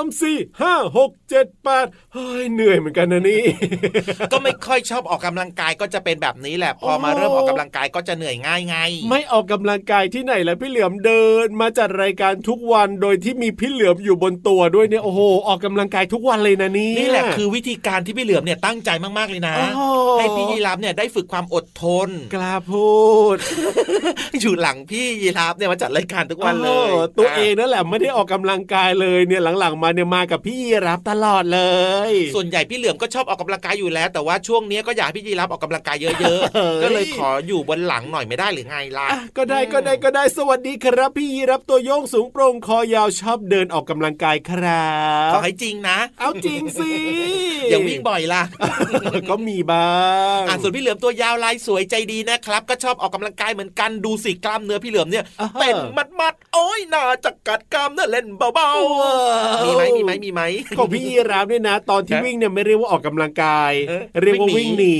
ามสี่ห้าหก เจ็ดแปดเฮ้ยเหนื่อยเหมือนกันนะนี่ ก็ไม่ค่อยชอบออกกำลังกายก็จะเป็นแบบนี้แหละ พอมาโอ้เริ่มออกกำลังกายก็จะเหนื่อยง่ายไง ไม่ออกกำลังกายที่ไหนแล้วพี่เหลือมเดิน มาจัดรายการทุกวันโดยที่มีพี่เหลือมอยู่บนตัวด้วยเนี่ยโอ้โหออกกำลังกายทุกวันเลยนะนี่นี่แหละคือวิธีการที่พี่เหลือมเนี่ยตั้งใจมากๆเลยนะโอ้โหให้พี่ยีราฟเนี่ยได้ฝึกความอดทนกล้าพูด อยู่หลังพี่ยีราฟเนี่ยมาจัดรายการทุกวันเลยโอ้โหตัวเองนั่นแหละไม่ได้ออกกำลังกายเลยเนี่ยหลังๆ มาเนี่ยมากับพี่ยีรับตลอดเลย ส่วนใหญ่พี่เหลือมก็ชอบออกกำลังกายอยู่แล้ว แต่ว่าช่วงนี้ก็อยากให้พี่ยีราฟออกกำลังกายเยอะเฮ้ยๆก็เลยขออยู่บนหลังหน่อยไม่ได้หรือไงล่ะอะ ก็ได้ก็ได้ก็ได้สวัสดีครับพี่ยีรับตัวโยงสูงโปร่งคอยาวชอบเดินออกกำลังกายครับขอให้จริงนะ เอาจริงสิอย่าวิ่งบ่อยล่ะ ก็มีบ้างอะส่วนพี่เหลือมตัวยาวลายสวยใจดีนะครับ ก็ชอบออกกำลังกายเหมือนกันดูสิกล้ามเนื้อพี่เหลือมเนี่ยอ่าฮะเป็นมัดมัดๆโอ้ยน่าจะกัดกล้ามเนื้อเล่นเบาๆมีไหมมีไหมมีไหมของพี่ยีรับเนี่ยนะ ตอนที่ฮะวิ่งเนี่ยไม่เรียกว่าออกกำลังกายเออเรียกว่าวิ่วิ่งงหหนีนี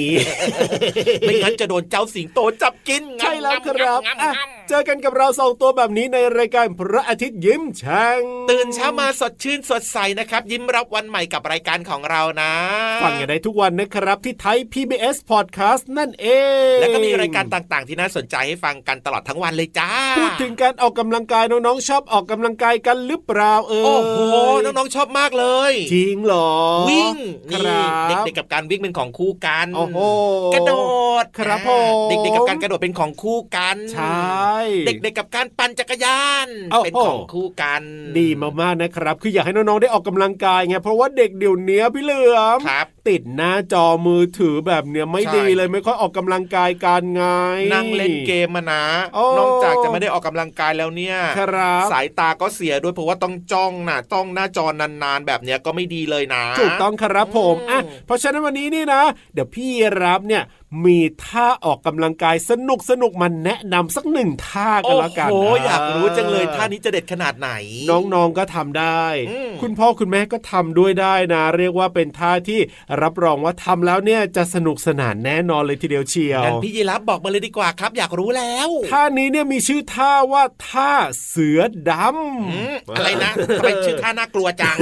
ไม่งั้นจะโดนเจ้าสิงโตจับกิน ใช่แล้วครับงับอะงับงับ เจอกันกับเราสองตัวแบบนี้ในรายการพระอาทิตย์ยิ้มช่างตื่นเช้ามาสดชื่นสดใสนะครับ ยิ้มรับวันใหม่กับรายการของเรานะฟังกันได้ทุกวันนะครับที่ไทย PBS Podcast นั่นเอง แล้วก็มีรายการต่างๆ ที่น่าสนใจให้ฟังกันตลอดทั้งวันเลยจ้าพูดถึงการออกกำลังกายน้องๆ ชอบออกกำลังกายกันหรือเปล่าเออโอ้โหน้องๆชอบมากเลย จริงเหรอ วิ่งคนี่รับเด็กๆกับการวิ่งเป็นของคู่กันโอ้โหกระโดดครับอ่าผมเด็กๆกับการกระโดดเป็นของคู่กันใช่เด็กๆกับการปั่นจักรยานโอ้โหเป็นของคู่กัน ดีมากๆนะครับ คืออยากให้น้องๆได้ออกกำลังกายไงเพราะว่าเด็กเดี๋ยวนี้พี่เหลือมครับติดหน้าจอมือถือแบบเนี้ยไม่ใช่ดีเลยไม่ค่อยออกกำลังกายการไงนั่งเล่นเกมมานะโอ้นอกจากจะไม่ได้ออกกำลังกายแล้วเนี่ยครับสายตาก็เสียด้วยเพราะว่าต้องจ้องนะต้องหน้าจอนานๆ แบบเนี้ยก็ไม่ดีเลยนะถูกต้องครับผมอืมอะเพราะฉะนั้นวันนี้นี่นะ เดี๋ยวพี่รับเนี่ย มีท่าออกกำลังกายสนุกสนุกๆมาแนะนำสักหนึ่งทท่ากันแล้วกันโอ้โหอยากรู้จังเลยท่านี้จะเด็ดขนาดไหน น้องๆก็ทำได้อืมคุณพ่อคุณแม่ก็ทำด้วยได้นะ เรียกว่าเป็นท่าที่รับรองว่าทำแล้วเนี่ยจะสนุกสนานแน่นอนเลยทีเดียวเชียวงั้นพี่ยีรับบอกมาเลยดีกว่าครับ อยากรู้แล้วท่านี้เนี่ยมีชื่อท่าว่าท่าเสือดอืมำอะไรนะทำไมชื่อท่าน่ากลัวจัง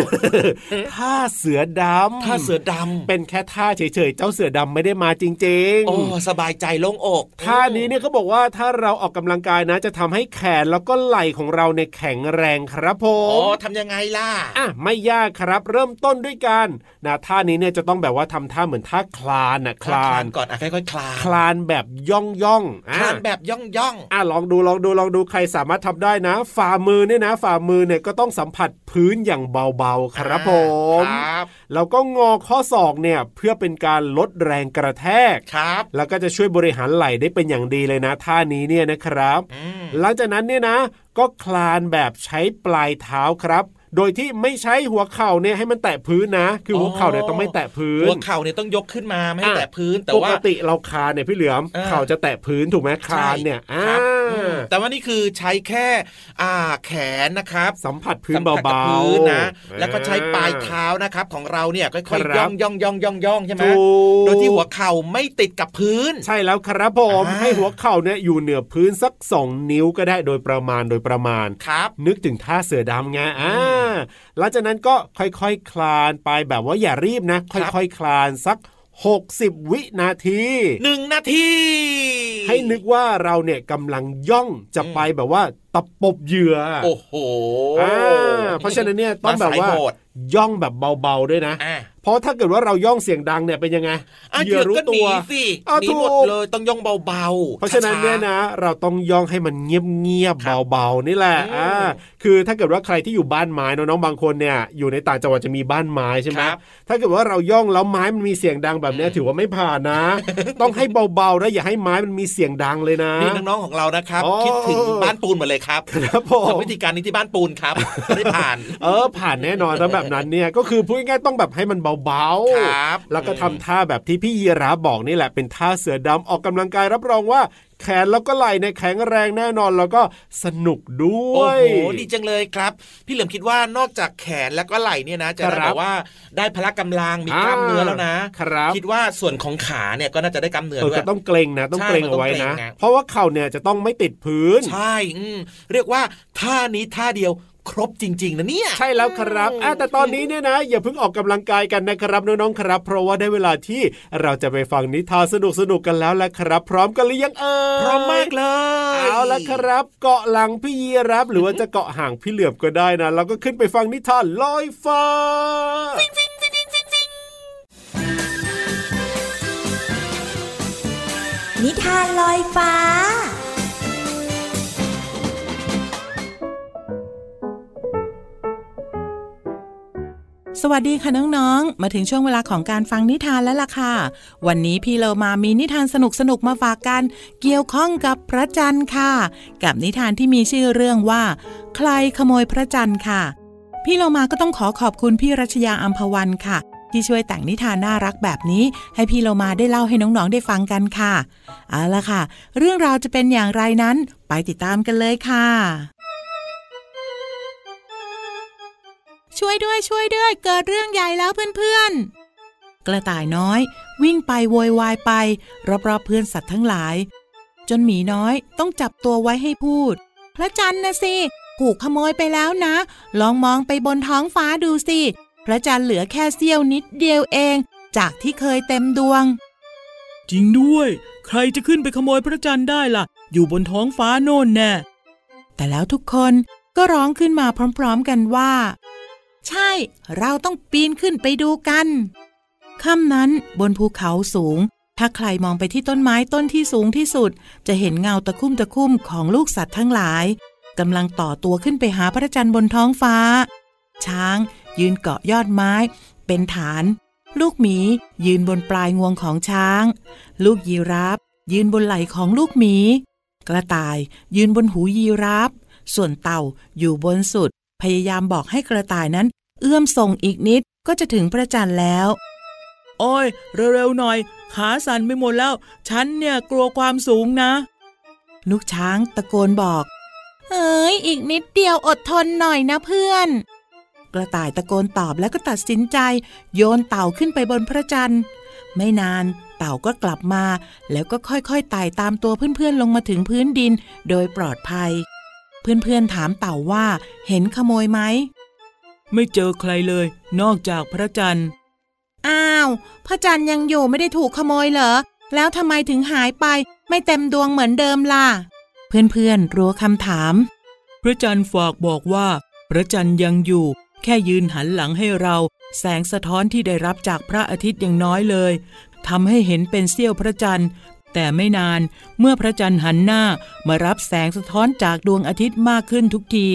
ท่าเสือดำท่าเสือดำเป็นแค่ท่าเฉยๆเจ้าเสือดำไม่ได้มาจริงโอ้สบายใจโล่งอกท่านี้เนี่ยเขาบอกว่าถ้าเราออกกำลังกายนะ จะทำให้แขนแล้วก็ไหล่ของเราเนี่ยแข็งแรงครับผโอ้มทำยังไงล่ะอะไม่ยากครับเริ่มต้นด้วยกันนะท่านี้เนี่ยจะต้องแบบว่าทำท่าเหมือนท่าคลานนะคลานก่อนอะค่อยๆคลานคลานแบบย่องย่องๆอะคลานแบบย่องย่องอะลองดูลองดูลองดูใครสามารถทำได้นะ ฝ่ามือเนี่ยนะ ฝ่ามือเนี่ยก็ต้องสัมผัสพื้นอย่างเบาๆครับผมครับแล้วก็งอข้อศอกเนี่ยเพื่อเป็นการลดแรงกระแทกครับแล้วก็จะช่วยบริหารไหล่ได้เป็นอย่างดีเลยนะท่านี้เนี่ยนะครับอืมหลังจากนั้นเนี่ยนะ ก็คลานแบบใช้ปลายเท้าครับ โดยที่ไม่ใช้หัวเข่าเนี่ยให้มันแตะพื้นนะ คือหัวเข่าเนี่ยต้องไม่แตะพื้น หัวเข่าเนี่ยต้องยกขึ้นมาไม่ให้อะแตะพื้น แต่ปว่ากติเราคลานเนี่ยพี่เหลือมเออเข่าจะแตะพื้นถูกไหมคลานเนี่ยใช่อ่าครับอืมแต่ว่านี่คือใช้แค่อ่าแขนนะครับ สัมผัสพื้นสัมผัสกับเบาพื้นๆนะอ่าแล้วก็ใช้ปลายเท้านะครับ ของเราเนี่ยค่อยครัๆบย่องย่องย่องย่องย่องใช่ไหมถูกโดยที่หัวเข่าไม่ติดกับพื้น ใช่แล้วครับผมอ่าให้หัวเข่าเนี่ยอยู่เหนือพื้นสักสองนิ้วก็ได้โดยประมาณโดยประมาณครับ นึกถึงท่าเสือดำไงอ่า หลังจากนั้นก็ค่อยๆคคลานไปแบบว่าอย่ารีบนะครับค่อยๆคลานสัก60 วินาทีหนึ่งนาที ให้นึกว่าเราเนี่ยกำลังย่องจะไปแบบว่าตะปบเหยื่อโอ้โหอ่าเพราะฉะนั้นเนี่ยต้องแบบว่ามาสายโหดย่องแบบเบาๆด้วยนะอะเพราะถ้าเกิดว่าเราย่องเสียงดังเนี่ยเป็นยังไงอะเหเหยื่ยื่ออรู้ก็หตันีวสิอ้าวหนีถูกหมดเลยต้องย่องเบาๆ เพราะฉะนั้นเนี่ยนะ เราต้องย่องให้มันเงียบๆครับเบาๆนี่แหละอืมอ่าคือถ้าเกิดว่าใครที่อยู่บ้านไม้น้องๆบางคนเนี่ยอยู่ในต่างจังหวัดจะมีบ้านไม้ใช่ไหมครับถ้าเกิดว่าเราย่องแล้วไม้มันมีเสียงดังแบบเนี้ยถือว่าไม่ผ่านนะ ต้องให้เบาๆนะอย่าให้ไม้มันมีเสียงดังเลยนะนี่น้องๆของเรานะครับโอ้คิดถึงบ้านปูนหมดเลยครับครับผมทำวิธีการนี้ที่บ้านปูนครับไม่ได้ผ่าน เออผ่านแน่นอนแล้วแบบนั้นเนี่ยก็คือพูดง่ายๆต้องแบบให้มันเบาครับแล้วก็ทำท่าแบบที่พี่ยีราฟบอกนี่แหละเป็นท่าเสือดำออกกำลังกายรับรองว่า แขนแล้วก็ไหล่เนี่ยแข็งแรงแน่นอนแล้วก็สนุกด้วโอ้ยโหดีจังเลยครับ พี่เหลิมคิดว่านอกจากแขนแล้วก็ไหล่เนี่ยนะจะได้ครับแบบว่าได้พละกำลังมีกล้ามเนื้อแล้วนะครับคิดว่าส่วนของขาเนี่ยก็น่าจะได้กล้ามเนื้อเออด้วยก็ต้องเกรงนะต้องใช่เกรงมันต้เอาองไว้เกรงนะไงเพราะว่าเข่าเนี่ยจะต้องไม่ติดพื้น ใช่อืมเรียกว่าท่านี้ท่าเดียว ครบจริง ๆ นะเนี่ย ใช่แล้วครับอะแต่ตอนนี้เนี่ยนะ อย่าเพิ่งออกกำลังกายกันนะครับน้องๆครับ เพราะว่าได้เวลาที่เราจะไปฟังนิทานสนุกๆกันแล้วแหละครับ พร้อมกันหรือยังเอ่ยพร้อมมากเลยเอาละครับ เกาะหลังพี่ยีรับหรือว่าจะเกาะห่างพี่เหลือบก็ได้นะแล้วก็ขึ้นไปฟังนิทานลอยฟ้านิทานลอยฟ้า สวัสดีค่ะน้องๆ มาถึงช่วงเวลาของการฟังนิทานแล้วล่ะค่ะ วันนี้พี่เรามามีนิทานสนุกๆมาฝากกัน เกี่ยวข้องกับพระจันทร์ค่ะ กับนิทานที่มีชื่อเรื่องว่า ใครขโมยพระจันทร์ค่ะ พี่เรามาก็ต้องขอขอบคุณพี่รัชยาอัมพวันค่ะ ที่ช่วยแต่งนิทานน่ารักแบบนี้ ให้พี่เรามาได้เล่าให้น้องๆได้ฟังกันค่ะ เอาละค่ะ เรื่องราวจะเป็นอย่างไรนั้น ไปติดตามกันเลยค่ะ ช่วยด้วยช่วยด้วย เกิดเรื่องใหญ่แล้วเพื่อนๆ กระต่ายน้อย วิ่งไปโวยวายไป รอบๆเพื่อนสัตว์ทั้งหลาย จนหมีน้อยต้องจับตัวไว้ให้พูด พระจันทร์นะสิถูกขโมยไปแล้วนะ ลองมองไปบนท้องฟ้าดูสิ พระจันทร์เหลือแค่เสี้ยวนิดเดียวเอง จากที่เคยเต็มดวง จริงด้วย ใครจะขึ้นไปขโมยพระจันทร์ได้ล่ะ อยู่บนท้องฟ้าโน่นแน่แต่แล้วทุกคนก็ร้องขึ้นมาพร้อม ๆ กันว่า ใช่ เราต้องปีนขึ้นไปดูกันค่ำนั้นบนภูเขาสูง ถ้าใครมองไปที่ต้นไม้ต้นที่สูงที่สุด จะเห็นเงาตะคุ่มตะคุ่มของลูกสัตว์ทั้งหลายกำลังต่อตัวขึ้นไปหาพระจันทร์บนท้องฟ้า ช้าง ยืนเกาะยอดไม้ เป็นฐาน ลูกหมียืนบนปลายงวงของช้าง ลูกยีราฟยืนบนไหล่ของลูกหมี กระต่ายยืนบนหูยีราฟส่วนเต่าอยู่บนสุด พยายามบอกให้กระต่ายนั้น เอื้อมส่งอีกนิดก็จะถึงพระจันทร์แล้ว โอ้ย เร็วๆหน่อย ขาสั่นไปหมดแล้ว ฉันเนี่ยกลัวความสูงนะ ลูกช้างตะโกนบอกเฮ้ย อีกนิดเดียวอดทนหน่อยนะเพื่อน กระต่ายตะโกนตอบแล้วก็ตัดสินใจ โยนเต่าขึ้นไปบนพระจันทร์ ไม่นานเต่าก็กลับมา แล้วก็ค่อยๆไต่ตามตัวเพื่อนๆลงมาถึงพื้นดิน โดยปลอดภัย เพื่อนๆถามเต่าว่า เห็นขโมยไหม ไม่เจอใครเลย นอกจากพระจันทร์ อ้าว พระจันทร์ยังอยู่ไม่ได้ถูกขโมยเหรอ แล้วทำไมถึงหายไป ไม่เต็มดวงเหมือนเดิมล่ะ เพื่อนๆรัวคำถาม พระจันทร์ฝากบอกว่า พระจันทร์ยังอยู่ แค่ยืนหันหลังให้เรา แสงสะท้อนที่ได้รับจากพระอาทิตย์ยังน้อยเลยทำให้เห็นเป็นเสี้ยวพระจันทร์ แต่ไม่นานเมื่อพระจันทร์หันหน้ามารับแสงสะท้อนจากดวงอาทิตย์มากขึ้นทุกที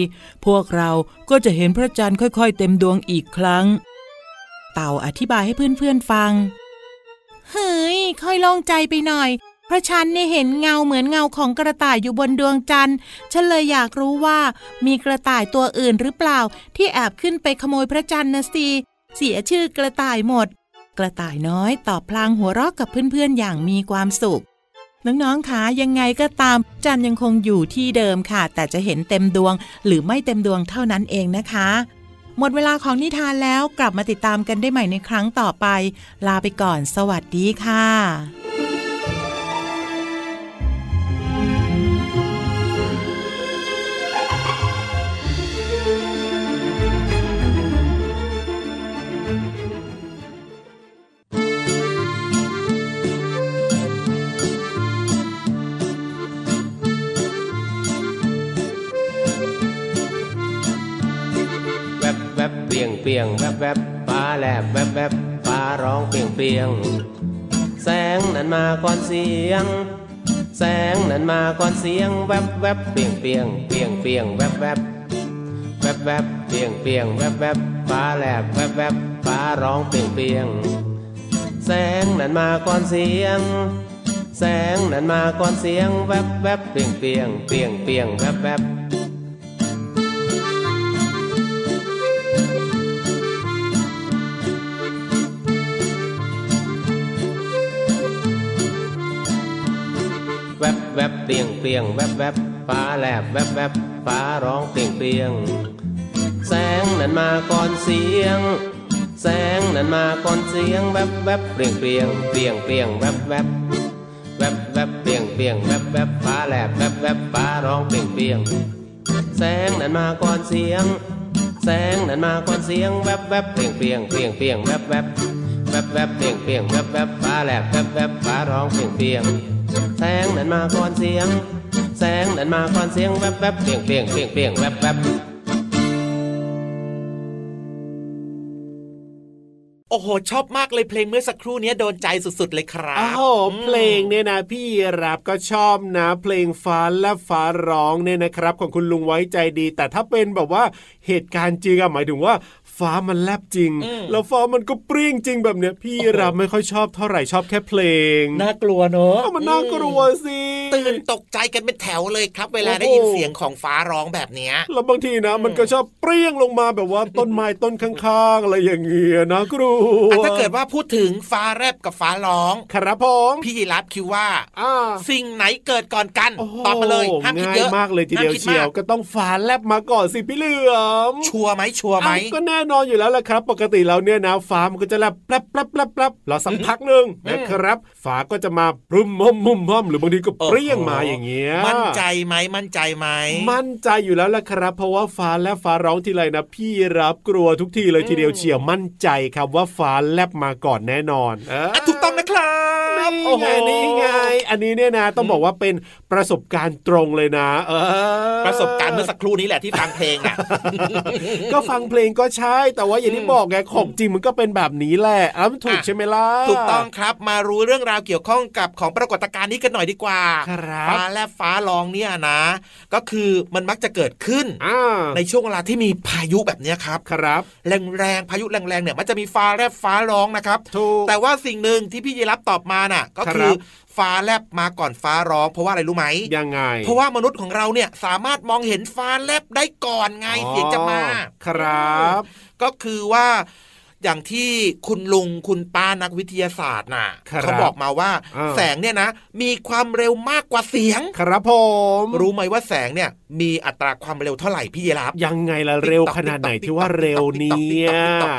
พวกเราก็จะเห็นพระจันทร์ค่อยๆ เต็มดวงอีกครั้ง เต่าอธิบายให้เพื่อนๆฟัง เฮ้ย ค่อยโล่งใจไปหน่อย เพราะฉันเนี่ยเห็นเงาเหมือนเงาของกระต่ายอยู่บนดวงจันทร์ฉันเลยอยากรู้ว่ามีกระต่ายตัวอื่นหรือเปล่า ที่แอบขึ้นไปขโมยพระจันทร์นะสิเสียชื่อกระต่ายหมด กระต่ายน้อยตอบพลางหัวเราะกับเพื่อนๆ อย่างมีความสุข น้องๆคะยังไงก็ตาม จันยังคงอยู่ที่เดิมค่ะ แต่จะเห็นเต็มดวง หรือไม่เต็มดวงเท่านั้นเองนะคะ หมดเวลาของนิทานแล้วกลับมาติดตามกันได้ใหม่ในครั้งต่อไป ลาไปก่อน สวัสดีค่ะ ยงเปียงแวบแวบฟ้าแลบแวบแวบฟ้าร้องเปียงเปียง แสงนั้นมาก่อนเสียง แสงนั้นมาก่อนเสียง แวบแวบเปียงเปียงเปียงเปียงแวบแวบแวบแวบเปียงเปียงแวบแวบฟ้าแลบแวบแวบฟ้าร้องเปียงเปียง แสงนั้นมาก่อนเสียง แสงนั้นมาก่อนเสียง แวบแวบเปียงเปียงเปียงเปียงแวบแวบ แวบแวบเปียงเปียงแวบแวบฟ้าแลบแวบแวบฟ้าร้องเปียงเปียง แสงนั้นมาก่อนเสียง แสงนั้นมาก่อนเสียงแวบแวบเปลี่ยงเปลี่ยงเปลี่ยงเปลี่ยงแวบแวบแวบแวบเปลี่ยงเปลี่ยงแวบแวบฟ้าแลบแวบแวบฟ้าร้องเปลี่ยงเปลี่ยง แสงนั้นมาก่อนเสียง แสงนั้นมาก่อนเสียงแวบแวบเปลี่ยงเปลี่ยงเปลี่ยงเปลี่ยงแวบแวบแวบแวบเปลี่ยงเปลี่ยงแวบแวบฟ้าแลบแวบแวบฟ้าร้องเปลี่ยงเปลี่ยง งนั้นมาก่อนเสียง แสงนั้นมาก่อนเสียงแวบแวบเปียงเปียงเปียงเปียงแวบแวบโอ้โหชอบมากเลยเพลงเมื่อสักครู่เนี้ยโดนใจสุดๆเลยครัอ้าบวเพลงเนี่ยนะพี่รับก็ชอบนะ เพลงฟ้าและฟ้าร้องเนี่ยนะครับ ของคุณลุงไว้ใจดี แต่ถ้าเป็นแบบว่าเหตุการณ์จริงอะหมายถึงว่า ฟ้ามันแลบจริงอืมแล้วฟ้ามันก็เปรี้ยงจริงแบบเนี้ยพี่รับไม่ค่อยชอบเท่าไหร่ชอบแค่เพลง น่ากลัวเนอะอ้าวมันน่ากลัวสิตื่นตกใจกันเป็นแถวเลยครับ เวลาโอ้โหได้ยินเสียงของฟ้าร้องแบบเนี้ยแล้วบางทีนะมันก็ชอบเปรี้ยงลงมาแบบว่าต้นไม้ต้นข้างๆอะไรอย่างเงี้ยนะครูอะถ้าเกิดว่าพูดถึงฟ้าแรบกับฟ้าร้อง ครับผมพี่ยีรับคิดว่าอ่าสิ่งไหนเกิดก่อนกันโอ้โหตอบมาเลยห้ามคิดง่ายเยอะมากเลยทีเดียวห้ามคิเชียวมากก็ต้องฟ้าแลบมาก่อนสิพี่เหลือมชัวร์ไหมชัวร์ไหมอ้าวก็แน่นอนอยู่แล้วแหละครับ ปกติแล้วเนี่ยนะฟ้ามันก็จะแลบแปลบแปลบแปลบแปลบรอสักพักหนึ่งนะครับฟ้าก็จะมาพรุ่มมุ่มมุ่มพ่อมหรือบางทีก็เปรี้ยงมาอย่างเงี้ยมั่นใจไหมมั่นใจไหมมั่นใจอยู่แล้วแหละครับ เพราะว่าฟ้าและฟ้าร้องทีไรนะ พี่รับกลัวทุกทีเลยทีเดียวเชียวมั่นใจครับว่าฟ้าแลบมาก่อนแน่นอนเอออะถูกต้องนะครับนี่ โอ้โหไงนี่ไง อันนี้เนี่ยนะ ต้องบอกว่าเป็นประสบการณ์ตรงเลยนะ เออ ประสบการณ์เมื่อสักครู่นี้แหละที่ฟังเพลงอะ ก็ฟังเพลงก็ใช่ แต่ว่าอย่างที่บอกไงของจริงมันก็เป็นแบบนี้แหละอ้าวมันถูกอะใช่ไหมล่ะ ถูกต้องครับมารู้เรื่องราวเกี่ยวข้องกับของปรากฏการณ์นี้กันหน่อยดีกว่าครับฟ้าแลบฟ้าร้องเนี่ยนะ ก็คือมันมักจะเกิดขึ้นอ่าในช่วงเวลาที่มีพายุแบบเนี้ยครับ ครับ แรงๆ พายุแรงๆ เนี่ยมันจะมีฟ้าแลบฟ้าร้องนะครับถูกแต่ว่าสิ่งหนึ่งที่พี่ยีรับตอบมาน่ะก็คืครัอบฟ้าแลบมาก่อนฟ้าร้อง เพราะว่าอะไรรู้ไหมยังไง เพราะว่ามนุษย์ของเราเนี่ยสามารถมองเห็นฟ้าแลบได้ก่อนไงเสียงจะมา ครับ ก็คือว่าอย่างที่คุณลุงคุณป้านักวิทยาศาสตร์น่ะครับเขาบอกมาว่าอ่า แสงเนี่ยนะ มีความเร็วมากกว่าเสียง ครับผม รู้ไหมว่าแสงเนี่ย มีอัตราความเร็วเท่าไหร่พี่ยีรับ ยังไงล่ะเร็วขนาดไหนที่ว่าเร็วเนี่ย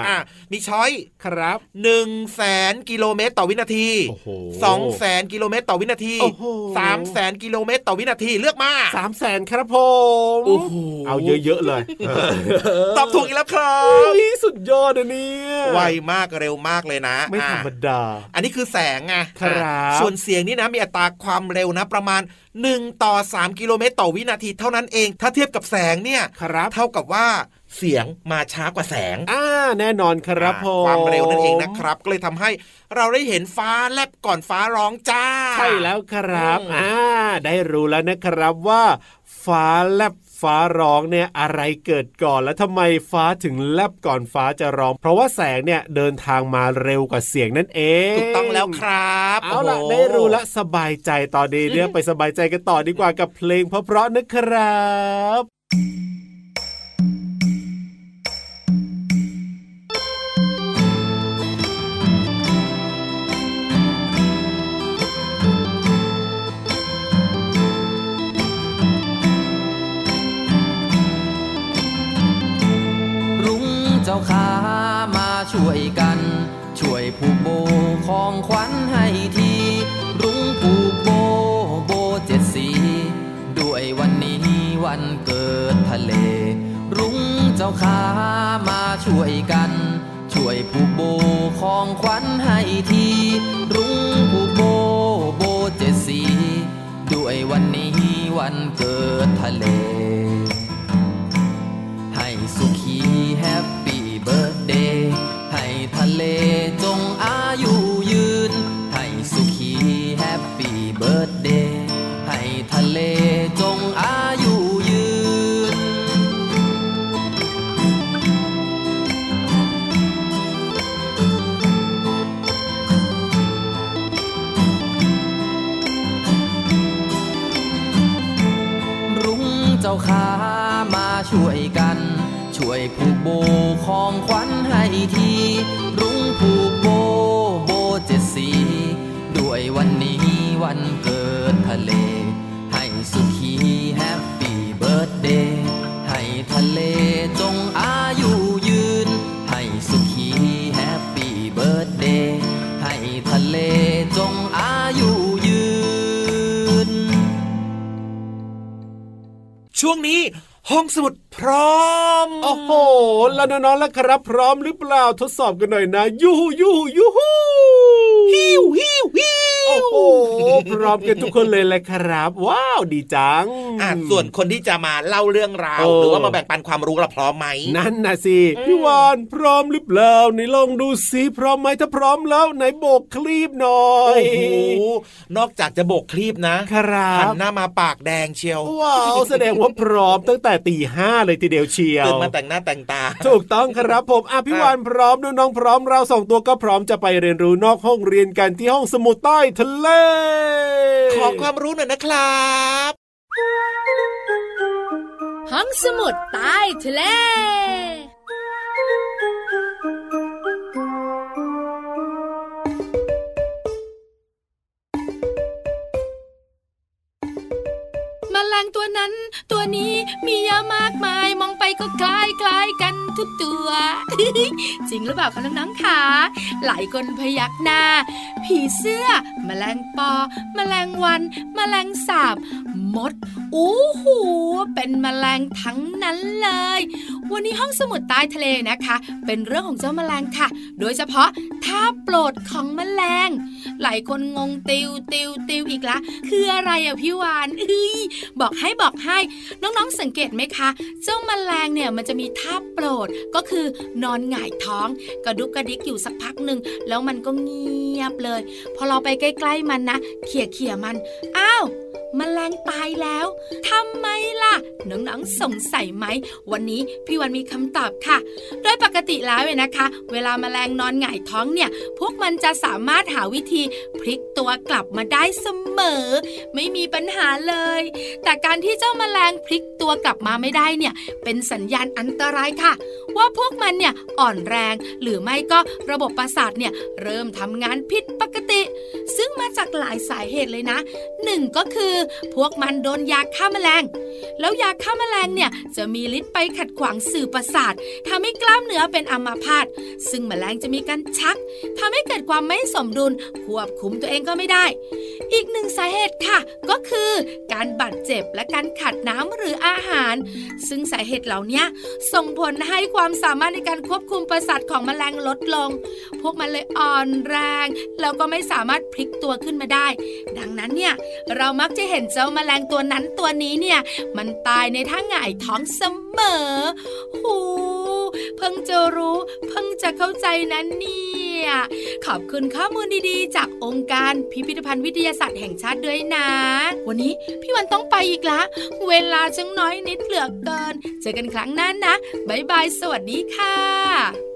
อะมีช้อยครับหนึ่งแสนกิโลเมตรต่อวินาทีโอ้โหสองแสนกิโลเมตรต่อวินาทีโอ้โหสามแสนกิโลเมตรต่อวินาทีเลือกมาสามแสนครับผมโอ้โหเอาเยอะๆเลยตอบถูกอีกแล้วครับเฮ้ยสุดยอดอันเนี้ยไวมากเร็วมากเลยนะ ไม่ธรรมอะดา อันนี้คือแสงไงครับส่วนเสียงนี่นะมีอัตราความเร็วนะประมาณ 1 ต่อ 3 กิโลเมตรต่อวินาทีเท่านั้นเอง ถ้าเทียบกับแสงเนี่ยครับเท่ากับว่าเสียงมาช้ากว่าแสง อ่า แน่นอนครับอะผมความเร็วนั่นเองนะครับ ก็เลยทำให้เราได้เห็นฟ้าแลบก่อนฟ้าร้องจ้า ใช่แล้วครับอืมอ่า ได้รู้แล้วนะครับว่า ฟ้าแลบ ฟ้าร้องเนี่ยอะไรเกิดก่อน แล้วทำไมฟ้าถึงแลบก่อนฟ้าจะร้อง เพราะว่าแสงเนี่ยเดินทางมาเร็วกว่าเสียงนั่นเองถูกต้องแล้วครับเอาล่ะโโหได้รู้ละสบายใจตอนนี้เนี่ยไปสบายใจกันต่อดีกว่ากับเพลงเพราะๆนะครับ งเจ้าขามาช่วยกัน ช่วยผูกโบของขวัญให้ที รุ้งผูกโบโบเจ็ดสี ด้วยวันนี้วันเกิดทะเล รุ้งเจ้าขามาช่วยกัน ช่วยผูกโบของขวัญให้ที รุ้งผูกโบโบเจ็ดสี ด้วยวันนี้วันเกิดทะเล เลจงอายุยืน ให้สุขีแฮปปี้เบิร์ดเดย์ให้ทะเลจงอายุยืน รุ้งเจ้าขามาช่วยกัน ช่วยผูกโบของขวัญให้ที วงนี้ห้องสมุดพร้อม โอ้โห แล้วน้องๆแล้วครับ พร้อมหรือเปล่าทดสอบกันหน่อยนะ ยูฮูยูฮูยูฮูฮิวฮิวฮิว โอ้โหพร้อมกันทุกคนเลยแหละครับ ว้าวดีจังอะส่วนคนที่จะมาเล่าเรื่องราวโอ้หรือว่ามาแบ่งปันความรู้เราพร้อมไหมนั่นนะสิพี่วานพร้อมหรือเปล่าไหนลองดูสิพร้อมไหมถ้าพร้อมแล้วไหนโบกคลีบหน่อยโอ้โหนอกจากจะโบกคลีปนะครับหันหน้ามาปากแดงเชียวว้าวแสดงว่าพร้อมตั้งแต่ตีห้าเลยทีเดียวเชียวตื่นมาแต่งหน้าแต่งตาถูกต้องครับผมอะพี่วานพร้อมน้องๆพร้อมเราสองตัวก็พร้อมจะไปเรียนรู้นอกห้องเรียนกันที่ห้องสมุดใต้ทะเล ขอความรู้หน่อยนะครับห้องสมุดใต้ทะเล ลงตัวนั้น ตัวนี้มีเยอะมากมาย มองไปก็คล้ายคล้ายกันทุกตัว จริงหรือเปล่าคะน้องๆคะหลายคนพยักหน้า ผีเสื้อแมลงปอแมลงวันแมลงสาบมดอู้หูเป็นแมลงทั้งนั้นเลย วันนี้ห้องสมุดใต้ทะเลนะคะ เป็นเรื่องของเจ้าแมลงค่ะ โดยเฉพาะท่าโปรดของแมลง หลายคนงงติวติวติวอีกละ คืออะไรอะพี่วานเอ้ยบอกให้บอกให้ น้องๆสังเกตไหมคะ เจ้าแมลงเนี่ยมันจะมีท่าโปรดก็คือนอนหงายท้อง กระดุกกระดิกอยู่สักพักหนึ่งแล้วมันก็เงียบเลย พอเราไปใกล้ๆมันนะเขี่ยเขี่ยมันอ้าว มแมลงตายแล้วทำไมล่ะ น้องๆสงสัยไหม วันนี้พี่วันมีคำตอบค่ะ โดยปกติแล้วเนี่ยนะคะ เวลามาแมลงนอนหงายท้องเนี่ย พวกมันจะสามารถหาวิธีพลิกตัวกลับมาได้เสมอ ไม่มีปัญหาเลย แต่การที่เจ้ามาแมลงพลิกตัวกลับมาไม่ได้เนี่ย เป็นสัญญาณอันตรายค่ะ ว่าพวกมันเนี่ยอ่อนแรงหรือไม่ก็ระบบประสาทเนี่ยเริ่มทำงานผิดปกติ ซึ่ง มาจากหลายสาเหตุเลยนะหนึ่งก็คือ พวกมันโดนยาฆ่าแมลง แล้วยาฆ่าแมลงเนี่ยจะมีฤทธิ์ไปขัดขวางสื่อประสาททำให้กล้ามเนื้อเป็นอัมาพาตซึ่งแมลงจะมีการชักทำให้เกิดความไม่สมดุลควบคุมตัวเองก็ไม่ได้ อีกหนึ่งสาเหตุค่ะ ก็คือการบาดเจ็บและการขาดน้ำหรืออาหาร ซึ่งสาเหตุเหล่านี้ส่งผลให้ความสามารถในการควบคุมประสาทของแมลงลดลง พวกมันเลยอ่อนแรง แล้วก็ไม่สามารถพลิกตัวขึ้นมาได้ ดังนั้นเนี่ยเรามักจะเห็นเจ้าแมลงตัวนั้นตัวนี้เนี่ยมันตายในท่าหงายท้องเสมอหูเพิ่งจะรู้เพิ่งจะเข้าใจนั้นเนี่ยขอบคุณข้อมูลดีๆ จากองค์การพิพิธภัณฑ์วิทยาศาสตร์แห่งชาติด้วยนะ วันนี้พี่วันต้องไปอีกละ เวลาจังน้อยนิดเหลือเกิน เจอกันครั้งหน้านะ บ๊ายบาย สวัสดีค่ะ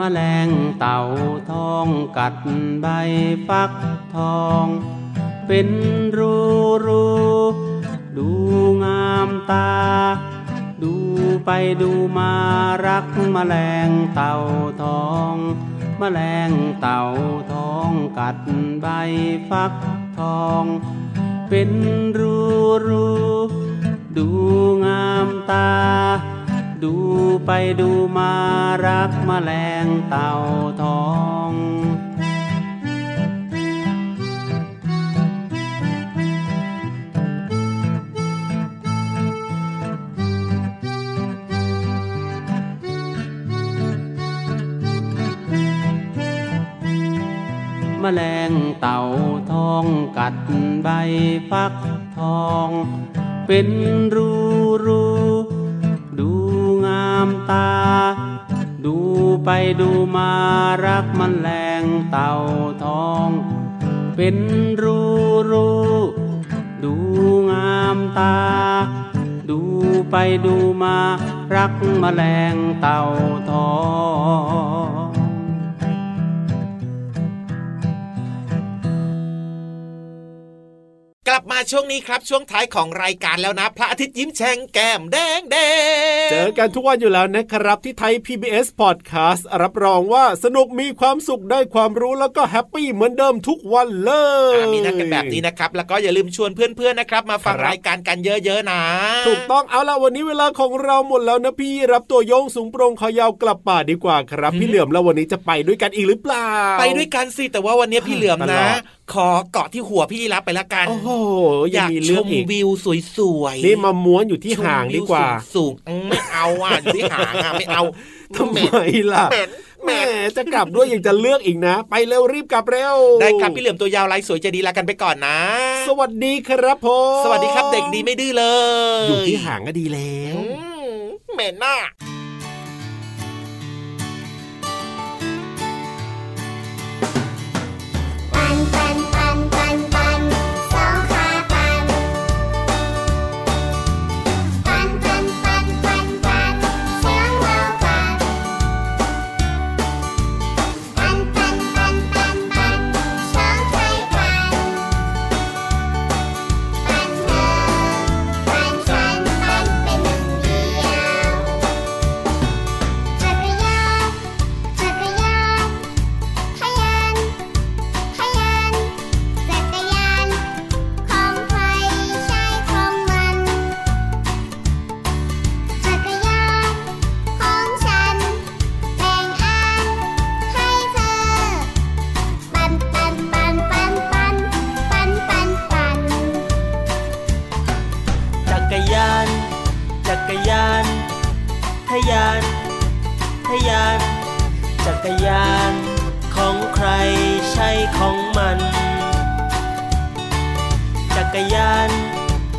มแมลงเต่าทองกัดใบฟักทอง เป็นรูรูดูงามตา ดูไปดูมารักมแมลงเต่าทองมแมลงเต่าทองกัดใบฟักทอง เป็นรูรูดูงามตา ดูไปดูมารักมแมลงเต่าทองมแมลงเต่าทองกัดใบฟักทอง เป็นรูร ตา ดูไปดูมารักมันแรงเต่าทอง เป็นรูรูดูงามตา ดูไปดูมารักมแมลงเต่าทอง ลับมาช่วงนี้ครับช่วงท้ายของรายการแล้วนะ พระอาทิตย์ยิ้มแฉ่งแก้มแดงแดงเจอกันทุกวันอยู่แล้วนะครับที่ไทย PBS Podcast รับรองว่าสนุกมีความสุขได้ความรู้แล้วก็แฮปปี้เหมือนเดิมทุกวันเลยมีนัดกันแบบนี้นะครับ แล้วก็อย่าลืมชวนเพื่อนๆนะครับ มาฟังรายการกันเยอะๆนะ ถูกต้องเอาละวันนี้เวลาของเราหมดแล้วนะพี่รับตัวโยงสูงโปร่งคอยาวกลับป่าดีกว่าครับ พี่เหลือมแล้ววันนี้จะไปด้วยกันอีกหรือเปล่า ไปด้วยกันสิแต่ว่าวันนี้พี่เหลือมนะ ขอเกาะที่หัวพี่รับไปละกันโอ้โหอยากชมวิวสวยๆนี่มาม้วนอยู่ที่ห่างดีกว่า สูงไม่เอาอะอยู่ที่ห่างอะไม่เอาทำไมล่ะแม่จะกลับด้วยยังจะเลือกอีกนะ ไปเร็วรีบกลับเร็ว ได้ครับพี่เหลือมตัวยาวลายสวยใจดีลากันไปก่อนนะ สวัสดีครับผมสวัสดีครับเด็กดีไม่ดื้อเลย อยู่ที่ห่างก็ดีแล้วเหม็น จักรยาน ของใครใช่ของมัน จักรยาน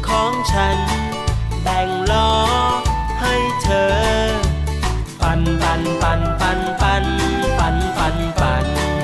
ของฉันแบ่งล้อให้เธอ ปั่นปั่นปั่นปั่นปั่นปั่นปั่นปั่น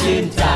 ชื่นใจ